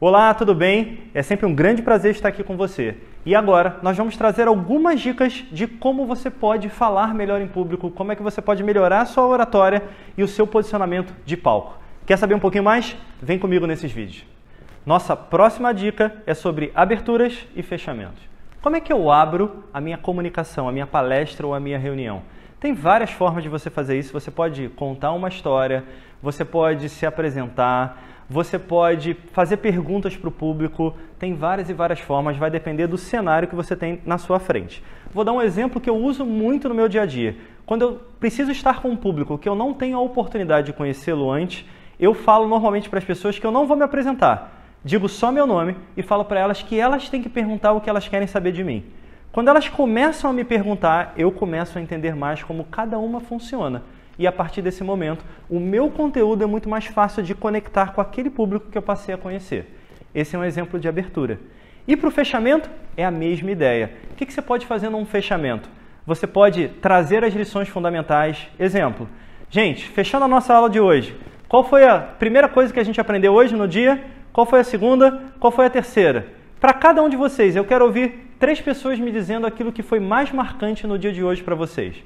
Olá, tudo bem? É sempre um grande prazer estar aqui com você. E agora nós vamos trazer algumas dicas de como você pode falar melhor em público, como é que você pode melhorar a sua oratória e o seu posicionamento de palco. Quer saber um pouquinho mais? Vem comigo nesses vídeos. Nossa próxima dica é sobre aberturas e fechamentos. Como é que eu abro a minha comunicação, a minha palestra ou a minha reunião? Tem várias formas de você fazer isso. Você pode contar uma história, você pode se apresentar, você pode fazer perguntas para o público. Tem várias e várias formas, vai depender do cenário que você tem na sua frente. Vou dar um exemplo que eu uso muito no meu dia a dia. Quando eu preciso estar com um público que eu não tenho a oportunidade de conhecê-lo antes, eu falo normalmente para as pessoas que eu não vou me apresentar. Digo só meu nome e falo para elas que elas têm que perguntar o que elas querem saber de mim. Quando elas começam a me perguntar, eu começo a entender mais como cada uma funciona. E a partir desse momento, o meu conteúdo é muito mais fácil de conectar com aquele público que eu passei a conhecer. Esse é um exemplo de abertura. E para o fechamento, é a mesma ideia. O que, você pode fazer num fechamento? Você pode trazer as lições fundamentais. Exemplo. Gente, fechando a nossa aula de hoje, qual foi a primeira coisa que a gente aprendeu hoje no dia? Qual foi a segunda? Qual foi a terceira? Para cada um de vocês, eu quero ouvir três pessoas me dizendo aquilo que foi mais marcante no dia de hoje para vocês.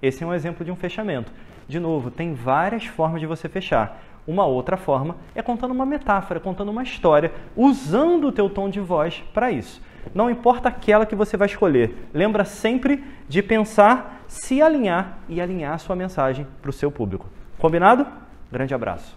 Esse é um exemplo de um fechamento. De novo, tem várias formas de você fechar. Uma outra forma é contando uma metáfora, contando uma história, usando o teu tom de voz para isso. Não importa aquela que você vai escolher. Lembra sempre de pensar, se alinhar e alinhar a sua mensagem para o seu público. Combinado? Grande abraço.